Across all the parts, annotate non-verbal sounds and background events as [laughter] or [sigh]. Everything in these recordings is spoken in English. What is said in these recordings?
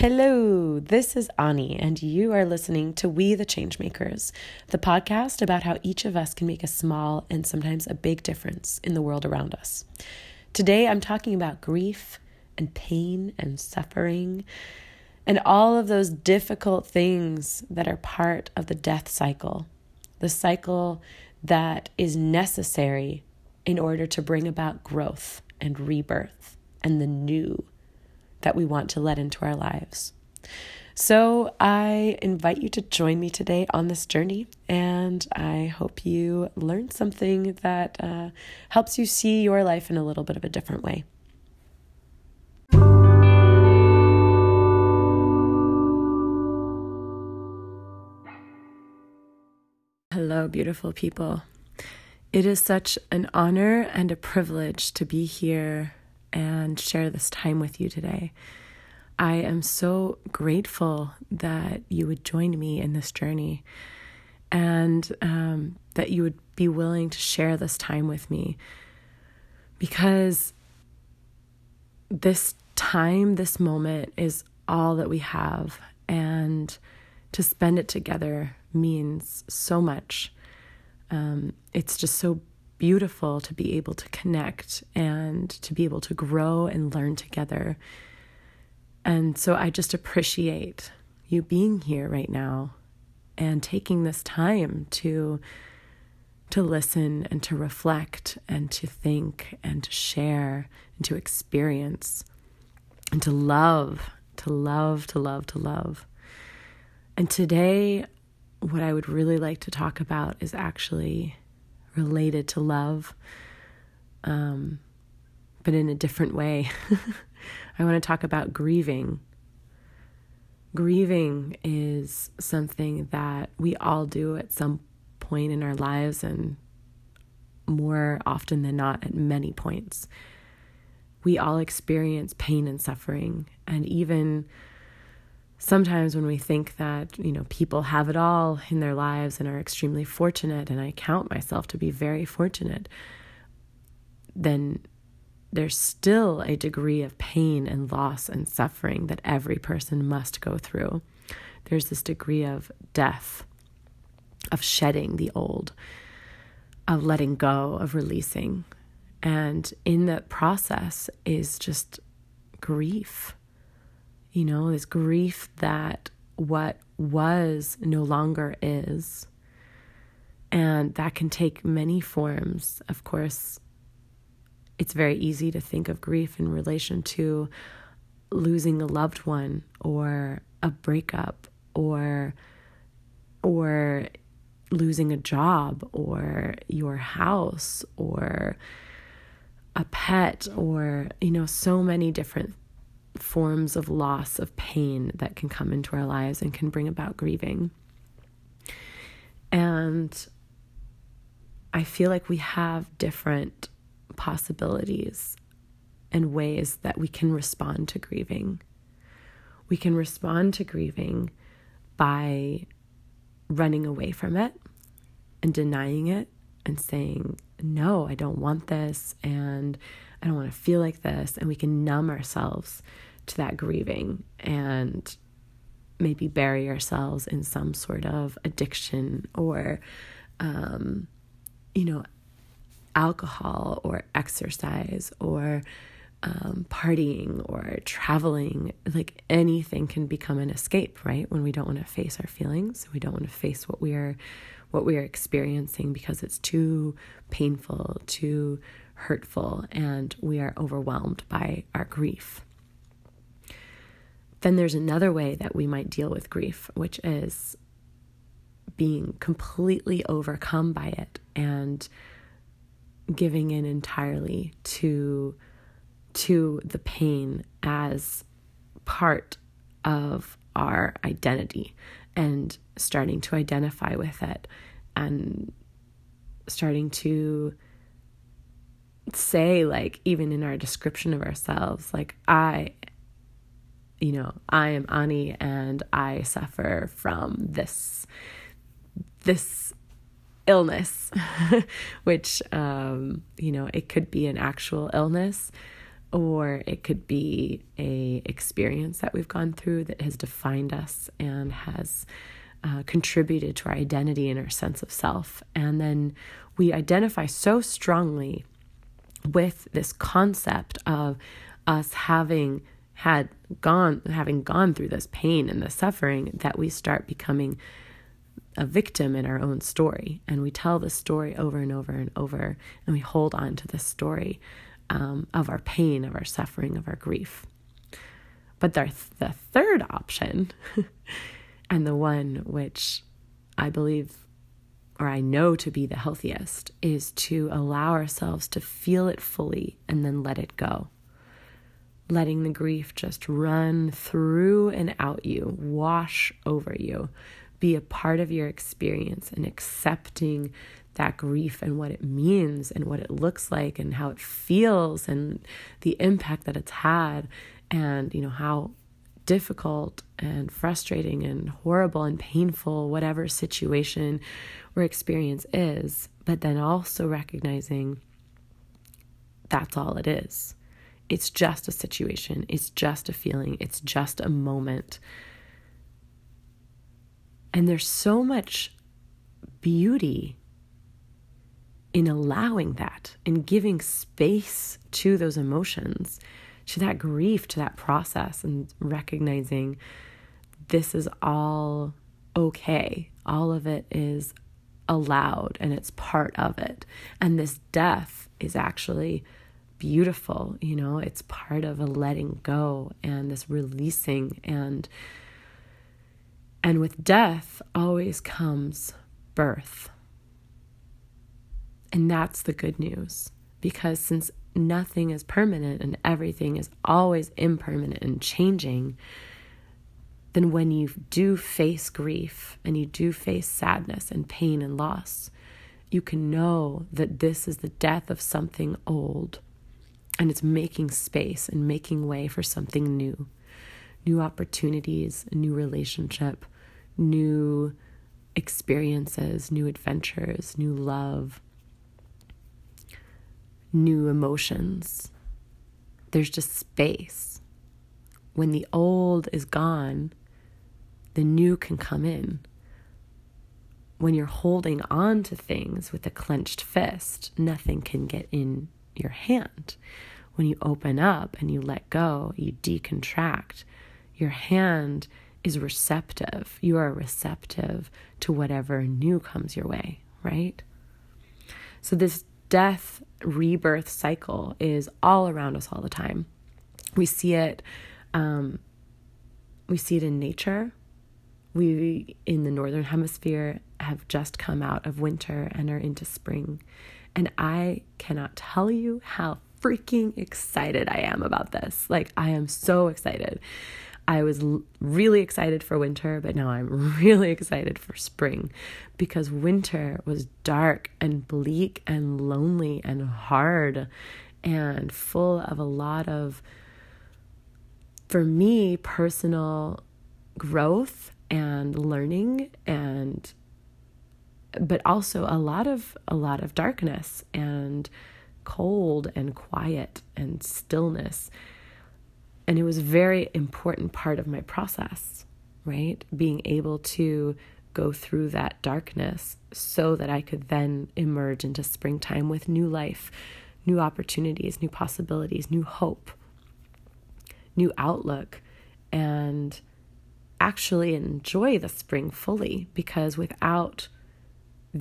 Hello, this is Ani, and you are listening to We the Changemakers, the podcast about how each of us can make a small and sometimes a big difference in the world around us. Today, I'm talking about grief and pain and suffering and all of those difficult things that are part of the death cycle, the cycle that is necessary in order to bring about growth and rebirth and the new that we want to let into our lives. So I invite you to join me today on this journey, and I hope you learn something that uh, helps you see your life in a little bit of a different way. Hello, beautiful people. It is such an honor and a privilege to be here and share this time with you today. I am so grateful that you would join me in this journey and um, that you would be willing to share this time with me because this time, this moment is all that we have, and to spend it together means so much. Um, it's just so beautiful to be able to connect and to be able to grow and learn together. And so I just appreciate you being here right now and taking this time to to listen and to reflect and to think and to share and to experience and to love, to love, to love, to love. And today what I would really like to talk about is actually related to love, um, but in a different way. [laughs] I want to talk about grieving. Grieving is something that we all do at some point in our lives, and more often than not, at many points. We all experience pain and suffering, and even sometimes when we think that, you know, people have it all in their lives and are extremely fortunate, and I count myself to be very fortunate, then there's still a degree of pain and loss and suffering that every person must go through. There's this degree of death, of shedding the old, of letting go, of releasing. And in that process is just grief you know, this grief that what was no longer is. And that can take many forms. Of course, it's very easy to think of grief in relation to losing a loved one or a breakup or or losing a job or your house or a pet or you know so many different forms of loss, of pain that can come into our lives and can bring about grieving. And I feel like we have different possibilities and ways that we can respond to grieving. We can respond to grieving by running away from it and denying it and saying, No, I don't want this, and I don't want to feel like this. And we can numb ourselves to that grieving and maybe bury ourselves in some sort of addiction or, um, you know, alcohol or exercise or um, partying or traveling. Like anything can become an escape, right? When we don't want to face our feelings, we don't want to face what we are, what we are experiencing because it's too painful, too hurtful, and we are overwhelmed by our grief. Then there's another way that we might deal with grief, which is being completely overcome by it and giving in entirely to to the pain as part of our identity and starting to identify with it and starting to say like even in our description of ourselves like i you know, I am Ani and I suffer from this this illness, [laughs] which um, you know, it could be an actual illness. or it could be a experience that we've gone through that has defined us and has uh, contributed to our identity and our sense of self and then we identify so strongly with this concept of us having had gone having gone through this pain and the suffering that we start becoming a victim in our own story. And we tell the story over and over and over and we hold on to the story um, of our pain of our suffering of our grief. But the, the third option [laughs] and the one which i believe or i know to be the healthiest is to allow ourselves to feel it fully and then let it go letting the grief just run through and out you, wash over you, be a part of your experience and accepting that grief and what it means and what it looks like and how it feels and the impact that it's had and you know how difficult and frustrating and horrible and painful whatever situation or experience is but then also recognizing that's all it is it's just a situation, it's just a feeling, it's just a moment. And there's so much beauty in allowing that, in giving space to those emotions, to that grief, to that process, and recognizing this is all okay. All of it is allowed and it's part of it. And this death is actually beautiful you know? It's part of a letting go and this releasing and and with death always comes birth. And that's the good news because since nothing is permanent and everything is always impermanent and changing then when you do face grief and you do face sadness and pain and loss you can know that this is the death of something old and it's making space and making way for something new new opportunities, a new relationship, new experiences, new adventures, new love, new emotions. There's just space. When the old is gone, the new can come in. When you're holding on to things with a clenched fist, nothing can get in your hand. When you open up and you let go, you decontract, your hand is receptive. You are receptive to whatever new comes your way, right? So, this death rebirth cycle is all around us all the time. We see it, um, we see it in nature. We in the northern hemisphere have just come out of winter and are into spring. And I cannot tell you how freaking excited I am about this. Like, I am so excited. I was l- really excited for winter, but now I'm [laughs] really excited for spring because winter was dark and bleak and lonely and hard and full of a lot of, for me, personal growth and learning and but also a lot of a lot of darkness and cold and quiet and stillness. And it was a very important part of my process right? Being able to go through that darkness so that I could then emerge into springtime with new life new opportunities new possibilities new hope new outlook and actually enjoy the spring fully because without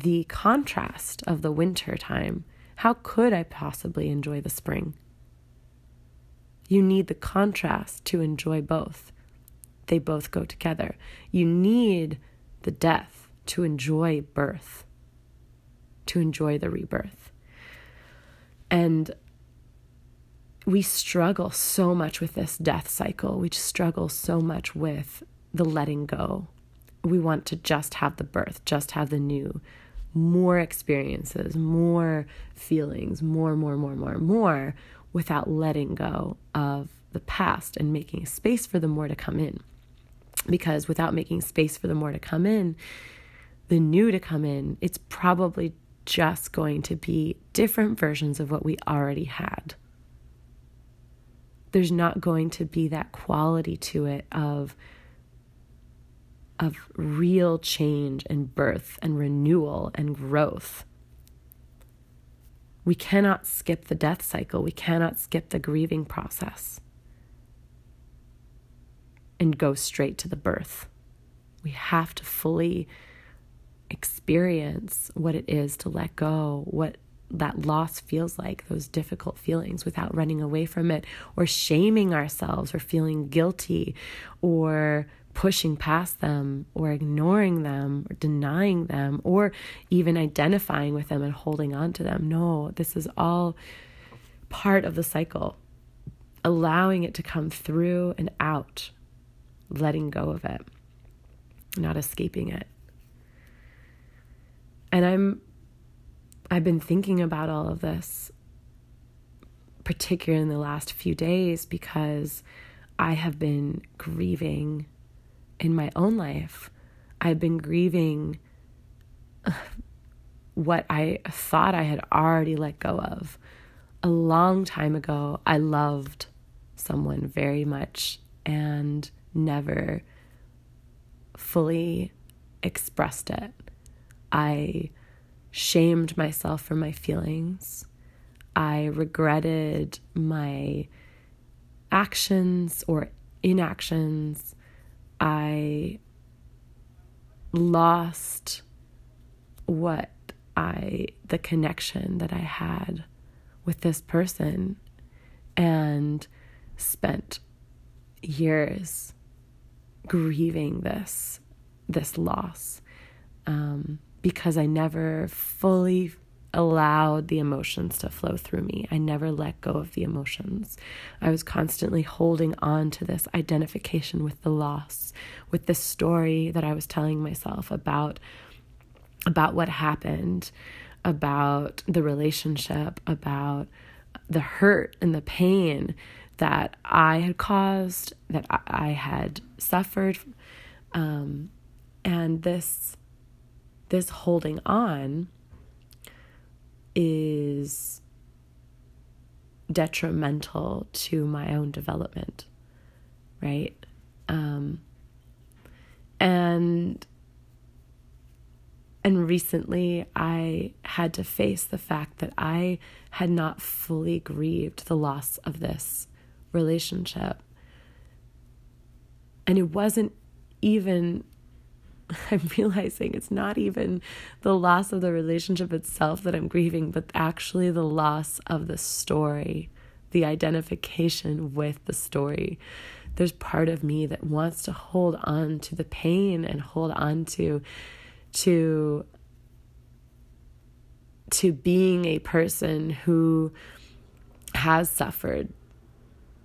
the contrast of the winter time, how could I possibly enjoy the spring? You need the contrast to enjoy both. They both go together. You need the death to enjoy birth, to enjoy the rebirth. And we struggle so much with this death cycle. We struggle so much with the letting go we want to just have the birth, just have the new, more experiences, more feelings, more, more, more, more, more, without letting go of the past and making space for the more to come in. Because without making space for the more to come in, the new to come in, it's probably just going to be different versions of what we already had. there's not going to be that quality to it of of real change and birth and renewal and growth. We cannot skip the death cycle. We cannot skip the grieving process and go straight to the birth. We have to fully experience what it is to let go, what that loss feels like, those difficult feelings, without running away from it or shaming ourselves or feeling guilty or pushing past them or ignoring them or denying them or even identifying with them and holding on to them. No, this is all part of the cycle. Allowing it to come through and out, letting go of it, not escaping it. And I'm I've been thinking about all of this, particularly in the last few days, because I have been grieving in my own life. I've been grieving uh, what I thought I had already let go of. A long time ago, I loved someone very much and never fully expressed it. I shamed myself for my feelings. I regretted my actions or inactions. I lost what I, the connection that I had with this person, and spent years grieving this this loss. Um, because I never fully allowed the emotions to flow through me. I never let go of the emotions. I was constantly holding on to this identification with the loss, with the story that I was telling myself about about what happened, about the relationship, about the hurt and the pain that I had caused, that I had suffered. Um, and this this holding on is detrimental to my own development, right? Um, and and recently I had to face the fact that I had not fully grieved the loss of this relationship. And it wasn't even [laughs] I'm realizing it's not even the loss of the relationship itself that I'm grieving, but actually the loss of the story, the identification with the story. There's part of me that wants to hold on to the pain and hold on to to to being a person who has suffered,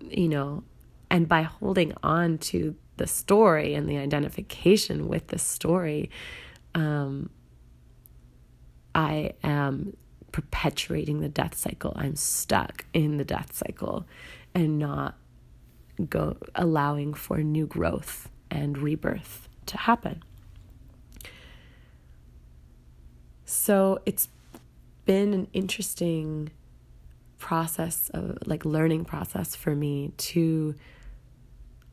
you know, and by holding on to the story and the identification with the story, um, I am perpetuating the death cycle. I'm stuck in the death cycle and not go allowing for new growth and rebirth to happen. So it's been an interesting process of like learning process for me to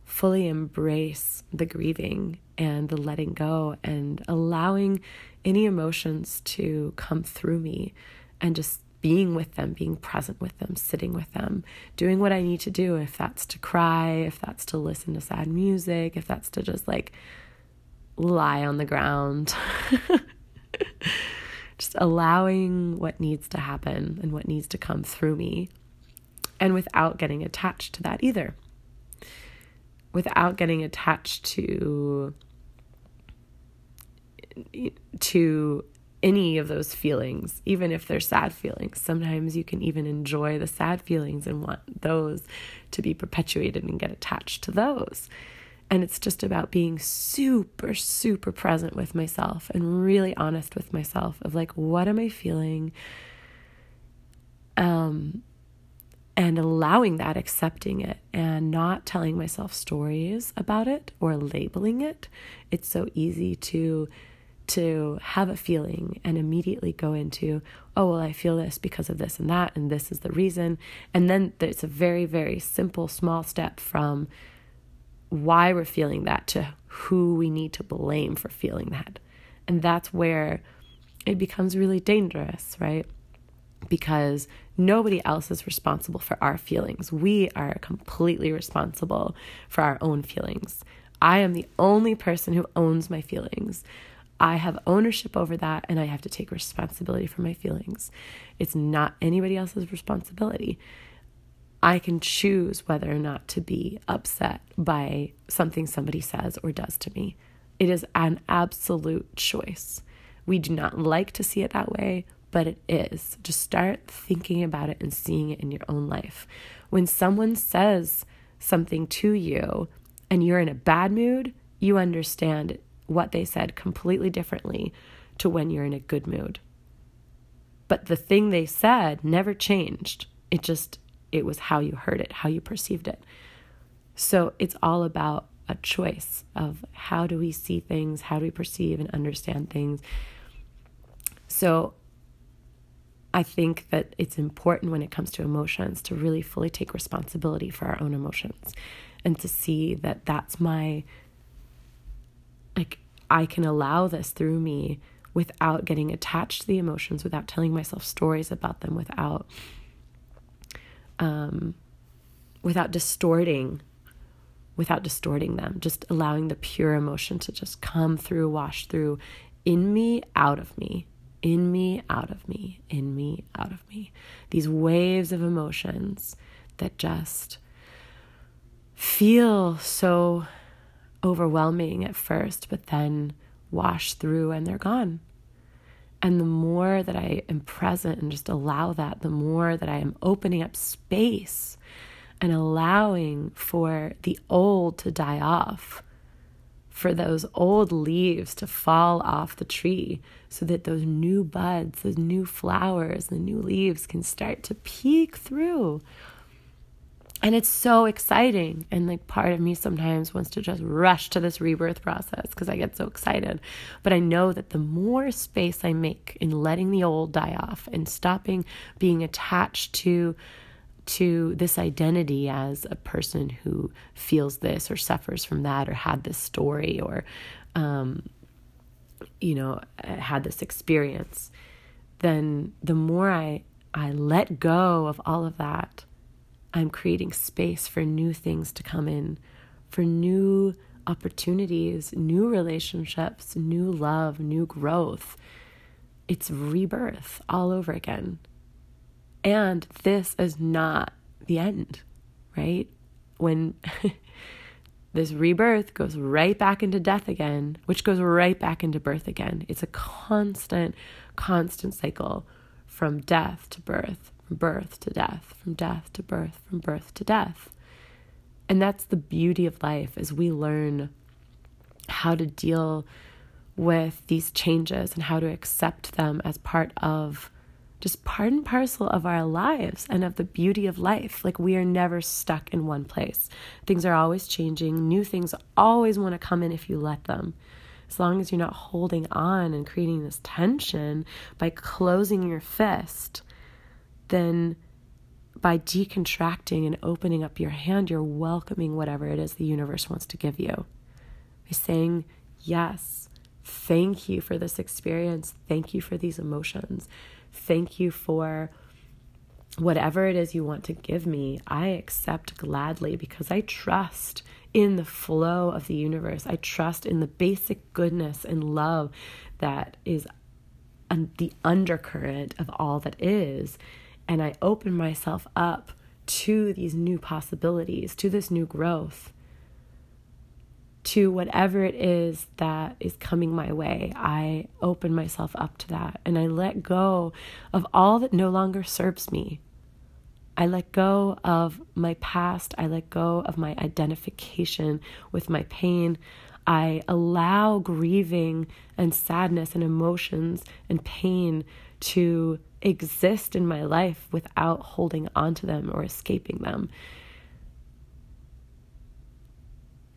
fully embrace the grieving and the letting go and allowing any emotions to come through me and just being with them, being present with them, sitting with them, doing what I need to do, if that's to cry, if that's to listen to sad music, if that's to just like lie on the ground. [laughs] just allowing what needs to happen and what needs to come through me, and without getting attached to that either without getting attached to to any of those feelings, even if they're sad feelings. Sometimes you can even enjoy the sad feelings and want those to be perpetuated and get attached to those. And it's just about being super, super present with myself and really honest with myself of like, what am I feeling? Um, and allowing that, accepting it, and not telling myself stories about it or labeling it. It's so easy to to have a feeling and immediately go into, oh, well, I feel this because of this and that, and this is the reason. And then there's a very, very simple, small step from why we're feeling that to who we need to blame for feeling that. And that's where it becomes really dangerous, right? Because nobody else is responsible for our feelings. We are completely responsible for our own feelings. I am the only person who owns my feelings. I have ownership over that and I have to take responsibility for my feelings. It's not anybody else's responsibility. I can choose whether or not to be upset by something somebody says or does to me. It is an absolute choice. We do not like to see it that way, but it is. Just start thinking about it and seeing it in your own life. When someone says something to you and you're in a bad mood, you understand what they said completely differently to when you're in a good mood. But the thing they said never changed. It just, it was how you heard it, how you perceived it. So it's all about a choice of how do we see things, how do we perceive and understand things. So I think that it's important when it comes to emotions to really fully take responsibility for our own emotions and to see that that's my like I can allow this through me without getting attached to the emotions, without telling myself stories about them, without um, without distorting without distorting them, just allowing the pure emotion to just come through, wash through in me, out of me, in me, out of me, in me, out of me. These waves of emotions that just feel so overwhelming at first, but then wash through and they're gone. And the more that I am present and just allow that, the more that I am opening up space and allowing for the old to die off, for those old leaves to fall off the tree, so that those new buds, those new flowers, the new leaves can start to peek through. And it's so exciting. And like part of me sometimes wants to just rush to this rebirth process because i get so excited. But i know that the more space i make in letting the old die off and stopping being attached to to this identity as a person who feels this or suffers from that or had this story or um, you know had this experience then the more i i let go of all of that I'm creating space for new things to come in, for new opportunities, new relationships, new love, new growth. It's rebirth all over again. And this is not the end, right? When [laughs] this rebirth goes right back into death again, which goes right back into birth again. It's a constant, constant cycle from death to birth, from birth to death, from death to birth, from birth to death. And that's the beauty of life as we learn how to deal with these changes and how to accept them as part of just part and parcel of our lives and of the beauty of life. Like we are never stuck in one place. Things are always changing. New things always want to come in if you let them. As long as you're not holding on and creating this tension by closing your fist then by decontracting and opening up your hand, you're welcoming whatever it is the universe wants to give you. By saying, Yes, thank you for this experience. Thank you for these emotions. Thank you for whatever it is you want to give me. I accept gladly because I trust in the flow of the universe. I trust in the basic goodness and love that is the undercurrent of all that is and I open myself up to these new possibilities, to this new growth, to whatever it is that is coming my way. I open myself up to that and I let go of all that no longer serves me. I let go of my past. I let go of my identification with my pain. I allow grieving and sadness and emotions and pain to exist in my life without holding on to them or escaping them.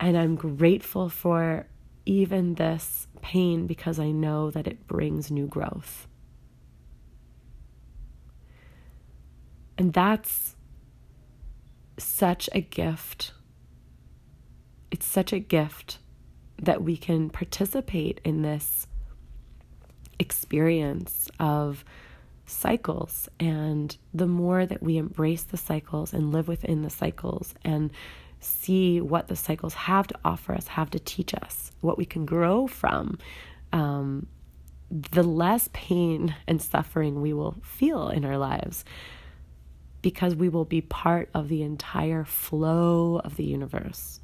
And I'm grateful for even this pain because I know that it brings new growth. And that's such a gift. It's such a gift that we can participate in this experience of cycles. And the more that we embrace the cycles and live within the cycles and see what the cycles have to offer us, have to teach us, what we can grow from, um, the less pain [laughs] and suffering we will feel in our lives because we will be part of the entire flow of the universe.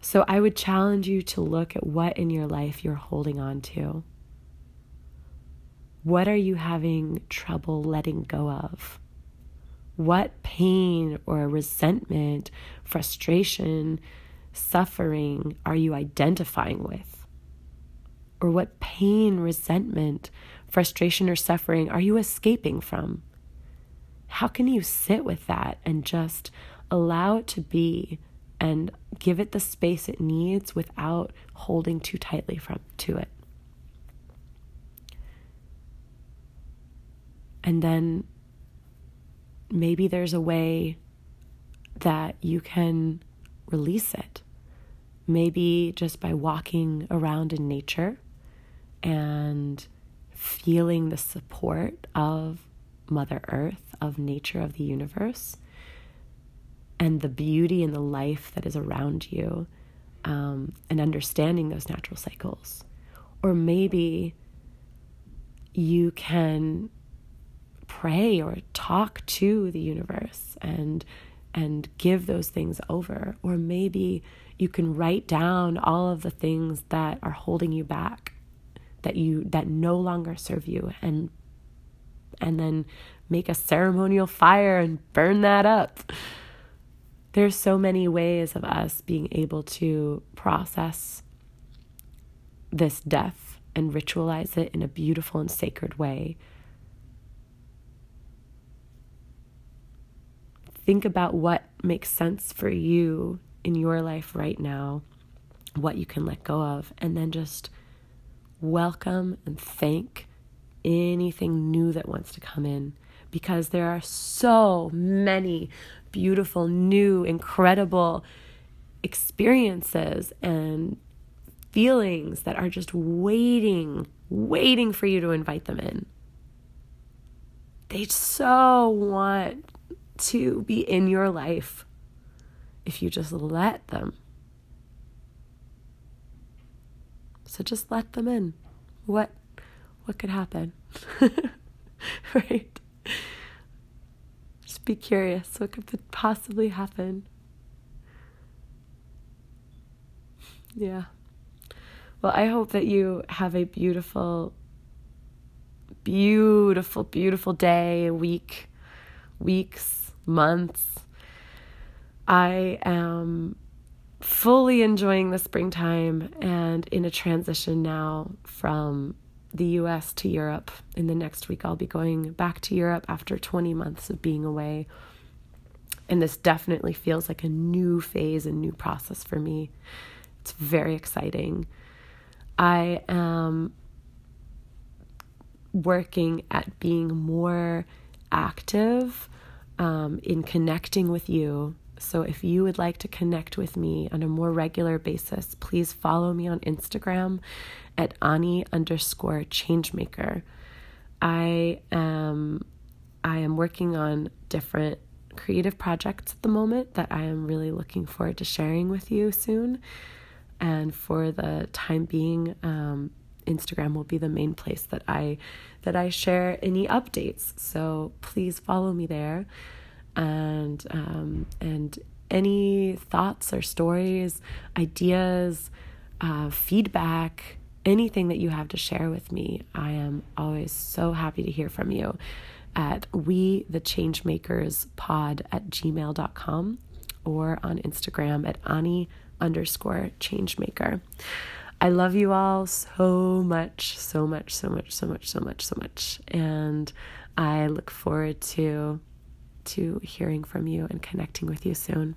So I would challenge you to look at what in your life you're holding on to. What are you having trouble letting go of? What pain or resentment, frustration, suffering are you identifying with? Or what pain, resentment, frustration, or suffering are you escaping from? How can you sit with that and just allow it to be and give it the space it needs without holding too tightly from to it. And then maybe there's a way that you can release it. Maybe just by walking around in nature and feeling the support of Mother Earth, of nature, of the universe and the beauty and the life that is around you um, and understanding those natural cycles. Or maybe you can pray or talk to the universe and and give those things over or maybe you can write down all of the things that are holding you back that you that no longer serve you and and then make a ceremonial fire and burn that up there's so many ways of us being able to process this death and ritualize it in a beautiful and sacred way. Think about what makes sense for you in your life right now, what you can let go of, and then just welcome and thank anything new that wants to come in because there are so many beautiful, new, incredible experiences and feelings that are just waiting, waiting for you to invite them in. They so want to be in your life if you just let them. So just let them in. What what could happen? [laughs] right? Just be curious. What could possibly happen? Yeah. Well, I hope that you have a beautiful, beautiful, beautiful day, week, weeks, months. I am fully enjoying the springtime and in a transition now from the US to Europe. In the next week, I'll be going back to Europe after 20 months of being away. And this definitely feels like a new phase, and new process for me. It's very exciting. I am working at being more active um, in connecting with you. So, if you would like to connect with me on a more regular basis, please follow me on Instagram at Ani underscore changemaker. I am I am working on different creative projects at the moment that I am really looking forward to sharing with you soon. And for the time being, um, Instagram will be the main place that I that I share any updates. So please follow me there, and um, and any thoughts or stories, ideas, uh, feedback anything that you have to share with me. I am always so happy to hear from you at we the changemakers pod at gmail.com or on Instagram at Ani underscore changemaker. I love you all so much, so much, so much, so much, so much, so much. And I look forward to to hearing from you and connecting with you soon.